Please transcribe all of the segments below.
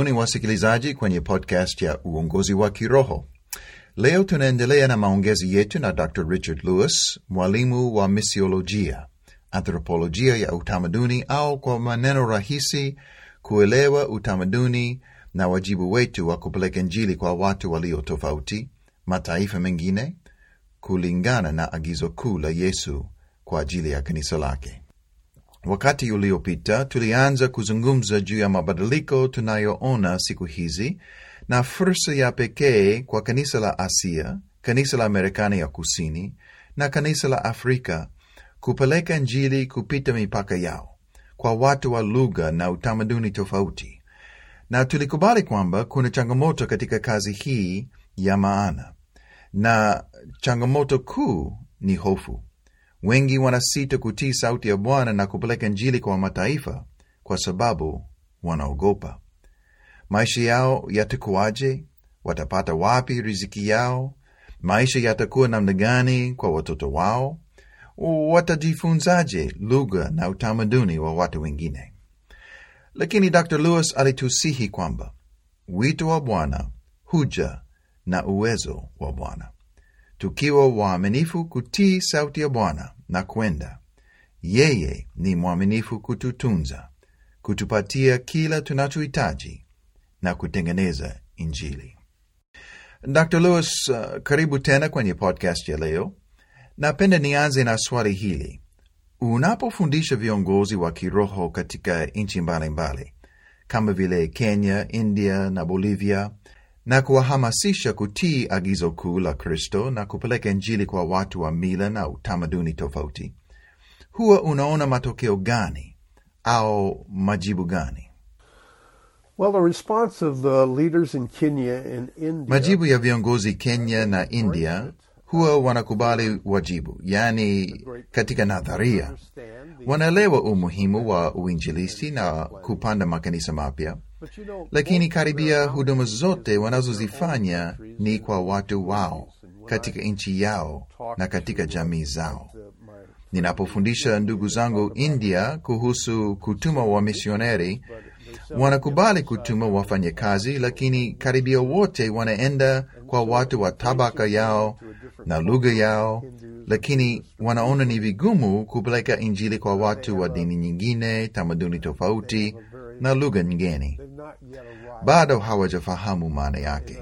Karibuni wasikilizaji kwenye podcast ya uongozi wa kiroho. Leo tunaendelea na maongezi yetu na Dr. Richard Lewis, mwalimu wa misiolojia, anthropolojia ya utamaduni, au kwa maneno rahisi, kuelewa utamaduni na wajibu wetu wa kupeleka Injili kwa watu walio tofauti, mataifa mengine, kulingana na agizo kuu la Yesu kwa ajili ya kanisa lake. Wakati uliopita tulianza kuzungumza juu ya mabadiliko tunayoona siku hizi na fursa ya pekee kwa kanisa la Asia, kanisa la Marekani ya Kusini na kanisa la Afrika kupeleka Injili kupita mipaka yao kwa watu wa lugha na utamaduni tofauti, na tulikubali kwamba kuna changamoto katika kazi hii ya maana, na changamoto kuu ni hofu. Wengi wanasita kutii sauti ya Bwana na kupeleka Injili kwa mataifa kwa sababu wanaogopa. Maisha yao yatakuwaje? Watapata wapi riziki yao? Maisha yatakuwa namna gani kwa watoto wao? Watajifunzaje lugha na utamaduni wa watu wengine? Lakini Dr. Lewis alitusihi kwamba wito wa Bwana huja na uwezo wa Bwana tukiwa waaminifu kutii sauti ya Bwana na kwenda. Yeye ni mwaminifu kututunza, kutupatia kila tunachohitaji na kutengeneza Injili. Dr. Lewis, uh, karibu tena kwenye podcast ya leo. Napenda nianze na swali hili. Unapofundisha viongozi wa kiroho katika nchi mbalimbali kama vile Kenya, India na Bolivia na kuwahamasisha kutii agizo kuu la Kristo na kupeleka Injili kwa watu wa mila na utamaduni tofauti, huwa unaona matokeo gani au majibu gani? Well, the response of the leaders in Kenya and India Majibu ya viongozi Kenya na India huwa wanakubali wajibu, yaani katika nadharia. Wanaelewa umuhimu wa uinjilisti na kupanda makanisa mapya lakini karibia huduma zote wanazozifanya ni kwa watu wao katika nchi yao na katika jamii zao. Ninapofundisha ndugu zangu India kuhusu kutuma wa misioneri, wanakubali kutuma wafanyakazi, lakini karibia wote wanaenda kwa watu wa tabaka yao na lugha yao, lakini wanaona ni vigumu kupeleka Injili kwa watu wa dini nyingine, tamaduni tofauti na lugha nyingine. Bado hawajafahamu maana yake.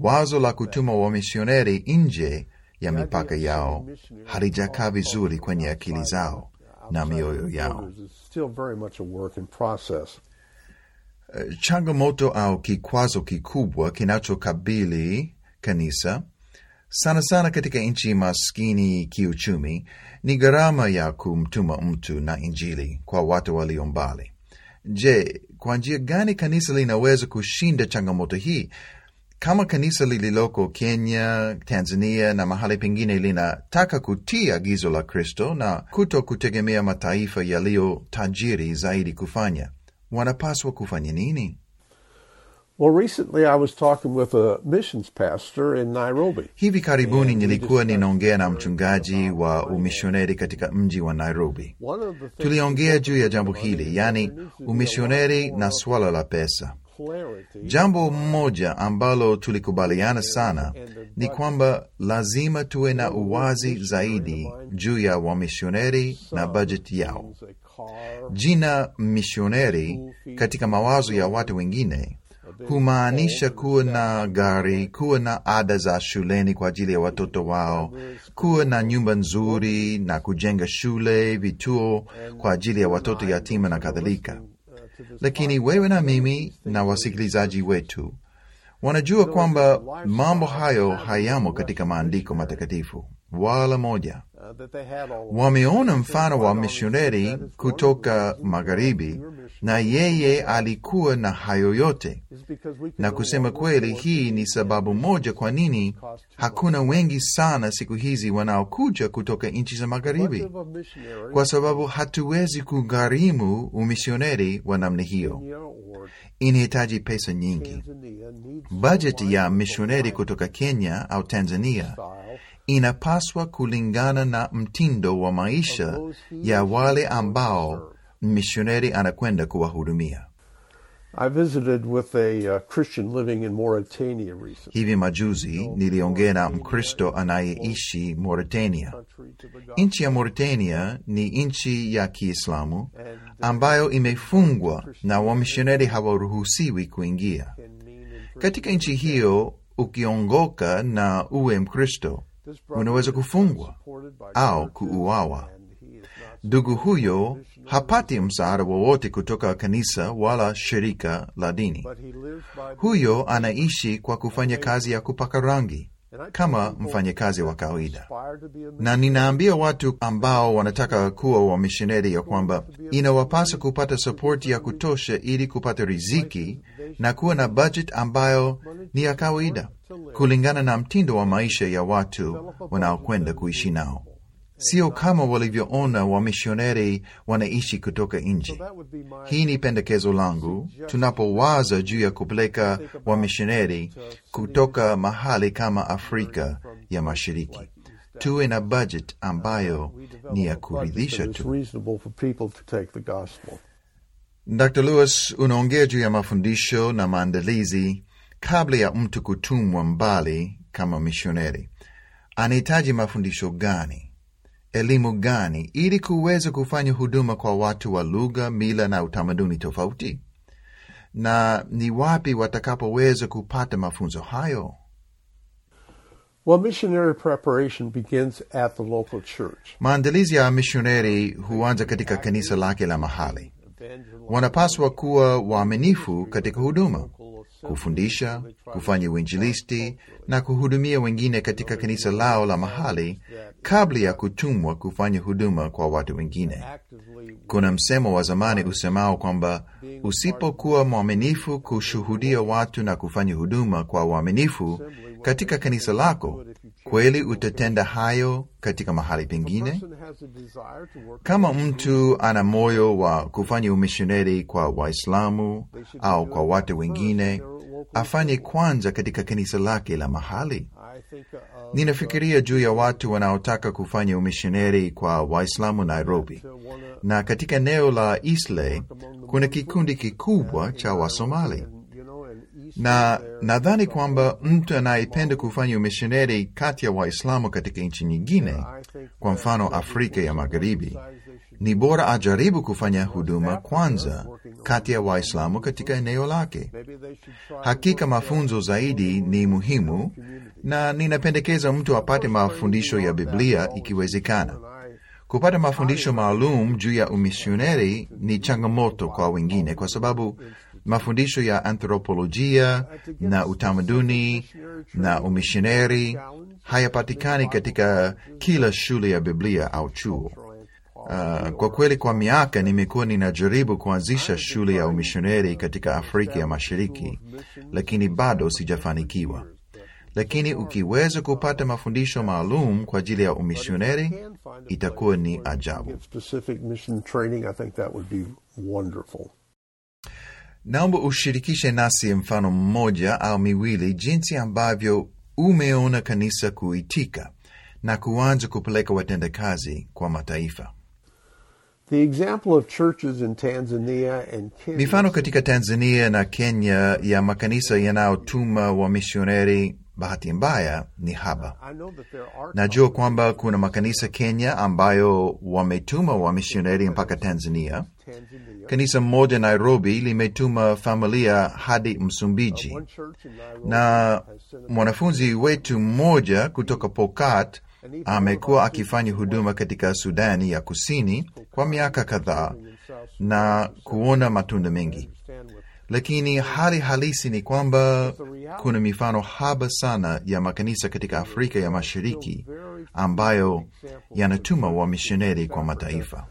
Wazo la kutuma wamisioneri nje ya mipaka yao halijakaa vizuri kwenye akili zao na mioyo yao. Eh, Changamoto au kikwazo kikubwa kinachokabili kanisa sana sana katika nchi maskini kiuchumi ni gharama ya kumtuma mtu na Injili kwa watu walio mbali. Je, kwa njia gani kanisa linaweza kushinda changamoto hii? Kama kanisa lililoko Kenya, Tanzania na mahali pengine linataka kutia agizo la Kristo na kuto kutegemea mataifa yaliyo tajiri zaidi kufanya, wanapaswa kufanya nini? Well, recently I was talking with a missions pastor in Nairobi. Hivi karibuni nilikuwa ninaongea na mchungaji wa umishoneri katika mji wa Nairobi. One of the things Tuliongea juu ya jambo hili, yaani umishoneri na swala la pesa. Jambo moja ambalo tulikubaliana sana ni kwamba lazima tuwe na uwazi zaidi juu ya wamishoneri na bajeti yao. Jina mishoneri katika mawazo ya watu wengine humaanisha kuwa na gari, kuwa na ada za shuleni kwa ajili ya watoto wao, kuwa na nyumba nzuri na kujenga shule, vituo kwa ajili ya watoto yatima na kadhalika. Lakini wewe na mimi na wasikilizaji wetu wanajua kwamba mambo hayo hayamo katika maandiko matakatifu wala moja. Wameona mfano wa mishoneri kutoka magharibi, na yeye alikuwa na hayo yote, na kusema kweli, hii ni sababu moja kwa nini hakuna wengi sana siku hizi wanaokuja kutoka nchi za magharibi, kwa sababu hatuwezi kugharimu umisioneri wa namna hiyo. Inahitaji pesa nyingi. Bajeti ya mishoneri kutoka Kenya au Tanzania inapaswa kulingana na mtindo wa maisha ya wale ambao mishoneri anakwenda kuwahudumia. I visited with a uh, Christian living in Mauritania recently. Hivi majuzi niliongea na Mkristo anayeishi Mauritania. Nchi ya Mauritania ni nchi ya Kiislamu ambayo imefungwa na wamishoneri hawaruhusiwi kuingia. Katika nchi hiyo, ukiongoka na uwe Mkristo, unaweza kufungwa au kuuawa. Ndugu huyo hapati msaada wowote kutoka kanisa wala shirika la dini. Huyo anaishi kwa kufanya kazi ya kupaka rangi kama people mfanyakazi wa kawaida. na ninaambia watu ambao wanataka kuwa wamishineri ya kwamba inawapasa kupata sapoti ya kutosha ili kupata riziki na kuwa na bajeti ambayo ni ya kawaida kulingana na mtindo wa maisha ya watu wanaokwenda kuishi nao, sio kama walivyoona wamishonari wanaishi kutoka nje. Hii ni pendekezo langu tunapowaza juu ya kupeleka wamishonari kutoka mahali kama Afrika ya Mashariki. Tuwe na budget ambayo ni ya kuridhisha tu. Dr. Lewis, unaongea juu ya mafundisho na maandalizi kabla ya mtu kutumwa mbali kama mishonari. Anahitaji mafundisho gani, elimu gani, ili kuweza kufanya huduma kwa watu wa lugha, mila na utamaduni tofauti? Na ni wapi watakapoweza kupata mafunzo hayo? Well, missionary preparation begins at the local church. Maandalizi ya mishoneri huanza katika kanisa lake la mahali. Wanapaswa kuwa waaminifu katika huduma, kufundisha, kufanya uinjilisti na kuhudumia wengine katika kanisa lao la mahali kabla ya kutumwa kufanya huduma kwa watu wengine. Kuna msemo wa zamani usemao kwamba usipokuwa mwaminifu kushuhudia watu na kufanya huduma kwa uaminifu katika kanisa lako, kweli utatenda hayo katika mahali pengine? Kama mtu ana moyo wa kufanya umishoneri kwa Waislamu au kwa watu wengine, afanye kwanza katika kanisa lake la mahali. Ninafikiria juu ya watu wanaotaka kufanya umishoneri kwa Waislamu Nairobi, na katika eneo la Eastleigh kuna kikundi kikubwa cha Wasomali, na nadhani kwamba mtu anayependa kufanya umishoneri kati ya Waislamu katika nchi nyingine, kwa mfano Afrika ya Magharibi, ni bora ajaribu kufanya huduma kwanza kati ya Waislamu katika eneo lake. Hakika mafunzo zaidi ni muhimu, na ninapendekeza mtu apate mafundisho ya Biblia ikiwezekana. Kupata mafundisho maalum juu ya umisioneri ni changamoto kwa wengine, kwa sababu mafundisho ya anthropolojia na utamaduni na umisioneri hayapatikani katika kila shule ya Biblia au chuo. Uh, kwa kweli kwa miaka nimekuwa ninajaribu kuanzisha shule ya umishoneri katika Afrika ya Mashariki, lakini bado sijafanikiwa. Lakini ukiweza kupata mafundisho maalum kwa ajili ya umishoneri, a itakuwa ni ajabu. Naomba ushirikishe nasi mfano mmoja au miwili jinsi ambavyo umeona kanisa kuitika na kuanza kupeleka watendakazi kwa mataifa. The example of churches in Tanzania and Kenya Mifano katika Tanzania na Kenya ya makanisa yanayotuma wamisioneri, bahati mbaya ni haba. Najua kwamba kuna makanisa Kenya ambayo wametuma wamisioneri mpaka Tanzania. Kanisa moja Nairobi limetuma familia hadi Msumbiji, Nairobi na mwanafunzi wetu mmoja kutoka Pokat amekuwa akifanya huduma katika Sudani ya Kusini kwa miaka kadhaa na kuona matunda mengi, lakini hali halisi ni kwamba kuna mifano haba sana ya makanisa katika Afrika ya Mashariki ambayo yanatuma wamishoneri kwa mataifa.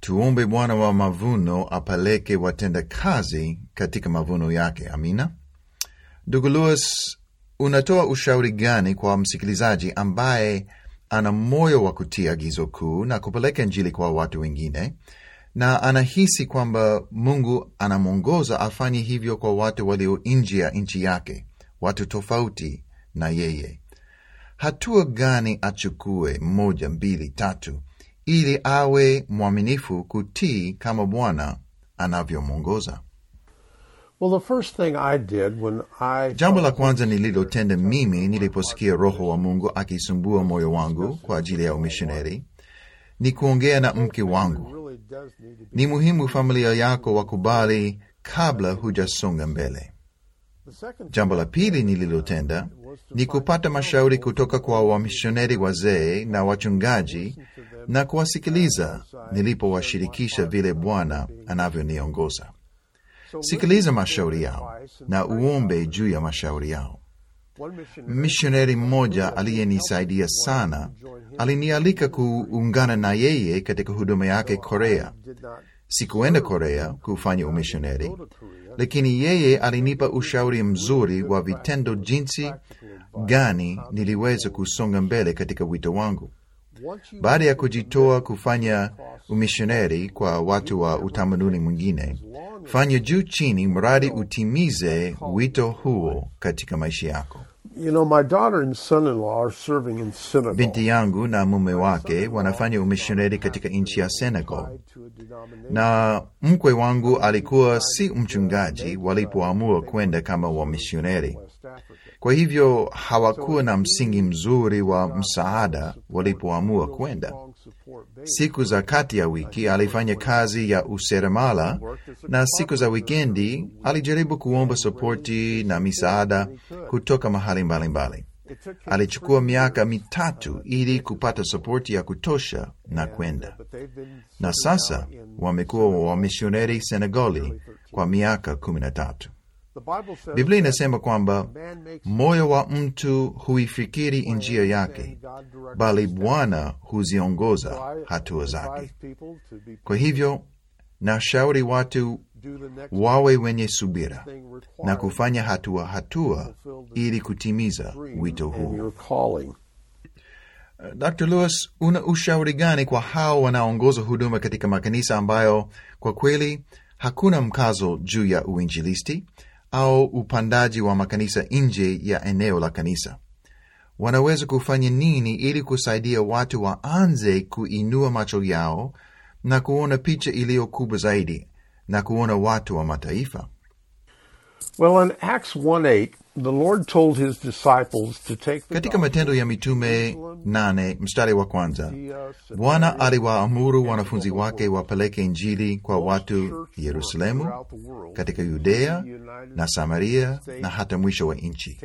Tuombe Bwana wa mavuno apeleke watenda kazi katika mavuno yake. Amina. Ndugu Louis, unatoa ushauri gani kwa msikilizaji ambaye ana moyo wa kutia agizo kuu na kupeleka Injili kwa watu wengine na anahisi kwamba Mungu anamwongoza afanye hivyo kwa watu walio nje ya nchi yake, watu tofauti na yeye? Hatua gani achukue, moja, mbili, tatu, ili awe mwaminifu kutii kama Bwana anavyomwongoza. Well, the first thing I did when I Jambo la kwanza nililotenda mimi niliposikia Roho wa Mungu akisumbua moyo wangu kwa ajili ya umishoneri ni kuongea na mke wangu. Ni muhimu familia yako wakubali kabla hujasonga mbele. Jambo la pili nililotenda ni kupata mashauri kutoka kwa wamishoneri wazee na wachungaji na kuwasikiliza nilipowashirikisha vile Bwana anavyoniongoza. Sikiliza mashauri yao na uombe juu ya mashauri yao. One Mishoneri mmoja aliyenisaidia sana alinialika kuungana na yeye katika huduma yake Korea. Sikuenda Korea kufanya umishoneri, lakini yeye alinipa ushauri mzuri wa vitendo jinsi gani niliweza kusonga mbele katika wito wangu. Baada ya kujitoa kufanya umishoneri kwa watu wa utamaduni mwingine, fanya juu chini mradi utimize wito huo katika maisha yako. You know, my daughter and son-in-law are serving in Senegal. Binti yangu na mume wake wanafanya umishoneri katika nchi ya Senegal, na mkwe wangu alikuwa si mchungaji walipoamua kwenda kama wamishoneri. Kwa hivyo hawakuwa na msingi mzuri wa msaada walipoamua kwenda. Siku za kati ya wiki alifanya kazi ya useremala, na siku za wikendi alijaribu kuomba sapoti na misaada kutoka mahali mbalimbali. Alichukua miaka mitatu ili kupata sapoti ya kutosha na kwenda, been na sasa wamekuwa wamishoneri Senegali kwa miaka kumi na tatu. Biblia inasema kwamba moyo wa mtu huifikiri njia yake, bali. Bwana huziongoza hatua zake. Kwa hivyo nashauri watu wawe wenye subira na kufanya hatua hatua ili kutimiza wito huu. Dr. Lewis, una ushauri gani kwa hao wanaongoza huduma katika makanisa ambayo kwa kweli hakuna mkazo juu ya uinjilisti au upandaji wa makanisa nje ya eneo la kanisa? Wanaweza kufanya nini ili kusaidia watu waanze kuinua macho yao na kuona picha iliyo kubwa zaidi na kuona watu wa mataifa? Katika Matendo ya Mitume nane mstari wa kwanza Bwana aliwaamuru wanafunzi wake wapeleke Injili kwa watu Yerusalemu, katika Yudea na Samaria na hata mwisho wa nchi.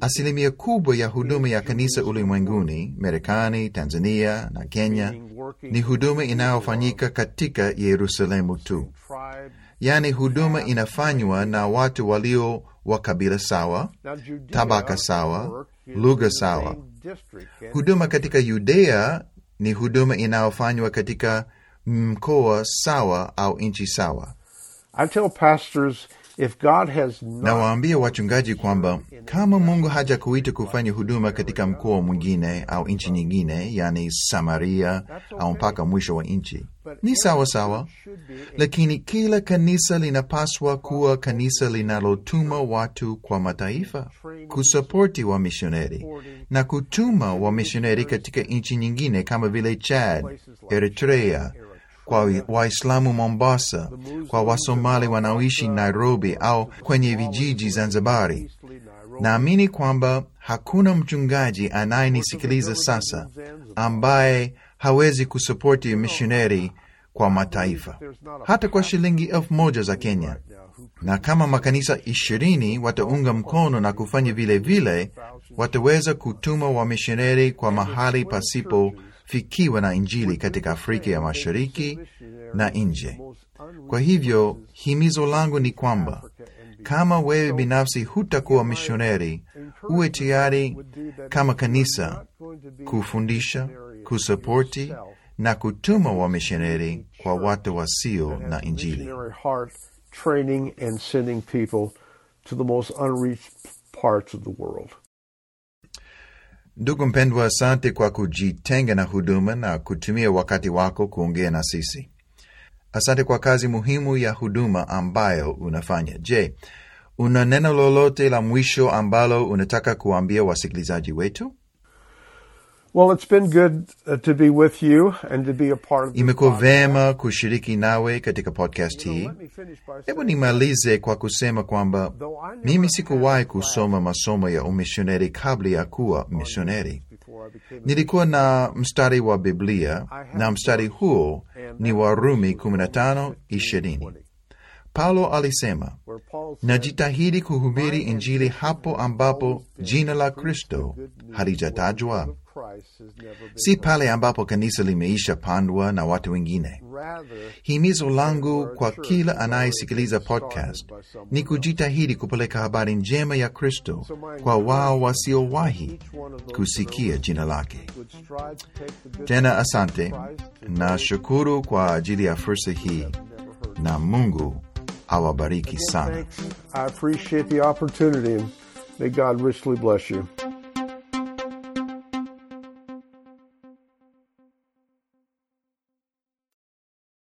Asilimia kubwa ya huduma ya kanisa ulimwenguni, Marekani, Tanzania na Kenya, ni huduma inayofanyika katika Yerusalemu tu. Yaani huduma inafanywa na watu walio wa kabila sawa, tabaka sawa, lugha sawa. Huduma katika Yudea ni huduma inayofanywa katika mkoa sawa au nchi sawa. I tell pastors if waambie wachungaji kwamba kama Mungu hajakuita kufanya huduma katika mkoa mwingine au nchi nyingine, yani Samaria au mpaka mwisho wa nchi, ni sawa sawa, lakini kila kanisa linapaswa kuwa kanisa linalotuma watu kwa mataifa, kusapoti wamishoneri na kutuma wamishoneri katika nchi nyingine kama vile Chad, Eritrea, kwa Waislamu Mombasa, kwa Wasomali wanaoishi Nairobi au kwenye vijiji Zanzibari. Naamini kwamba hakuna mchungaji anayenisikiliza sasa ambaye hawezi kusapoti mishoneri kwa mataifa, hata kwa shilingi elfu moja za Kenya. Na kama makanisa ishirini wataunga mkono na kufanya vile vile, wataweza kutuma wamishoneri kwa mahali pasipofikiwa na Injili katika Afrika ya Mashariki na nje. Kwa hivyo himizo langu ni kwamba kama wewe binafsi hutakuwa mishoneri, uwe tayari kama kanisa kufundisha, kusapoti na kutuma wamishoneri kwa watu wasio na Injili. Ndugu mpendwa, asante kwa kujitenga na huduma na kutumia wakati wako kuongea na sisi. Asante kwa kazi muhimu ya huduma ambayo unafanya. Je, una neno lolote la mwisho ambalo unataka kuambia wasikilizaji wetu? Imekuwa vema kushiriki nawe katika podcast hii. Hebu nimalize kwa kusema kwamba mimi sikuwahi kusoma masomo ya umishoneri kabla ya kuwa misioneri. before I became a Nilikuwa na mstari wa Biblia na mstari huo ni Warumi 15:20. Paulo alisema, najitahidi kuhubiri Injili hapo ambapo jina la Kristo halijatajwa, si pale ambapo kanisa limeisha pandwa na watu wengine. Himizo langu kwa kila anayesikiliza podcast ni kujitahidi kupeleka habari njema ya Kristo kwa wao wasiowahi kusikia jina lake. Tena asante na shukuru kwa ajili ya fursa hii, na Mungu awabariki sana.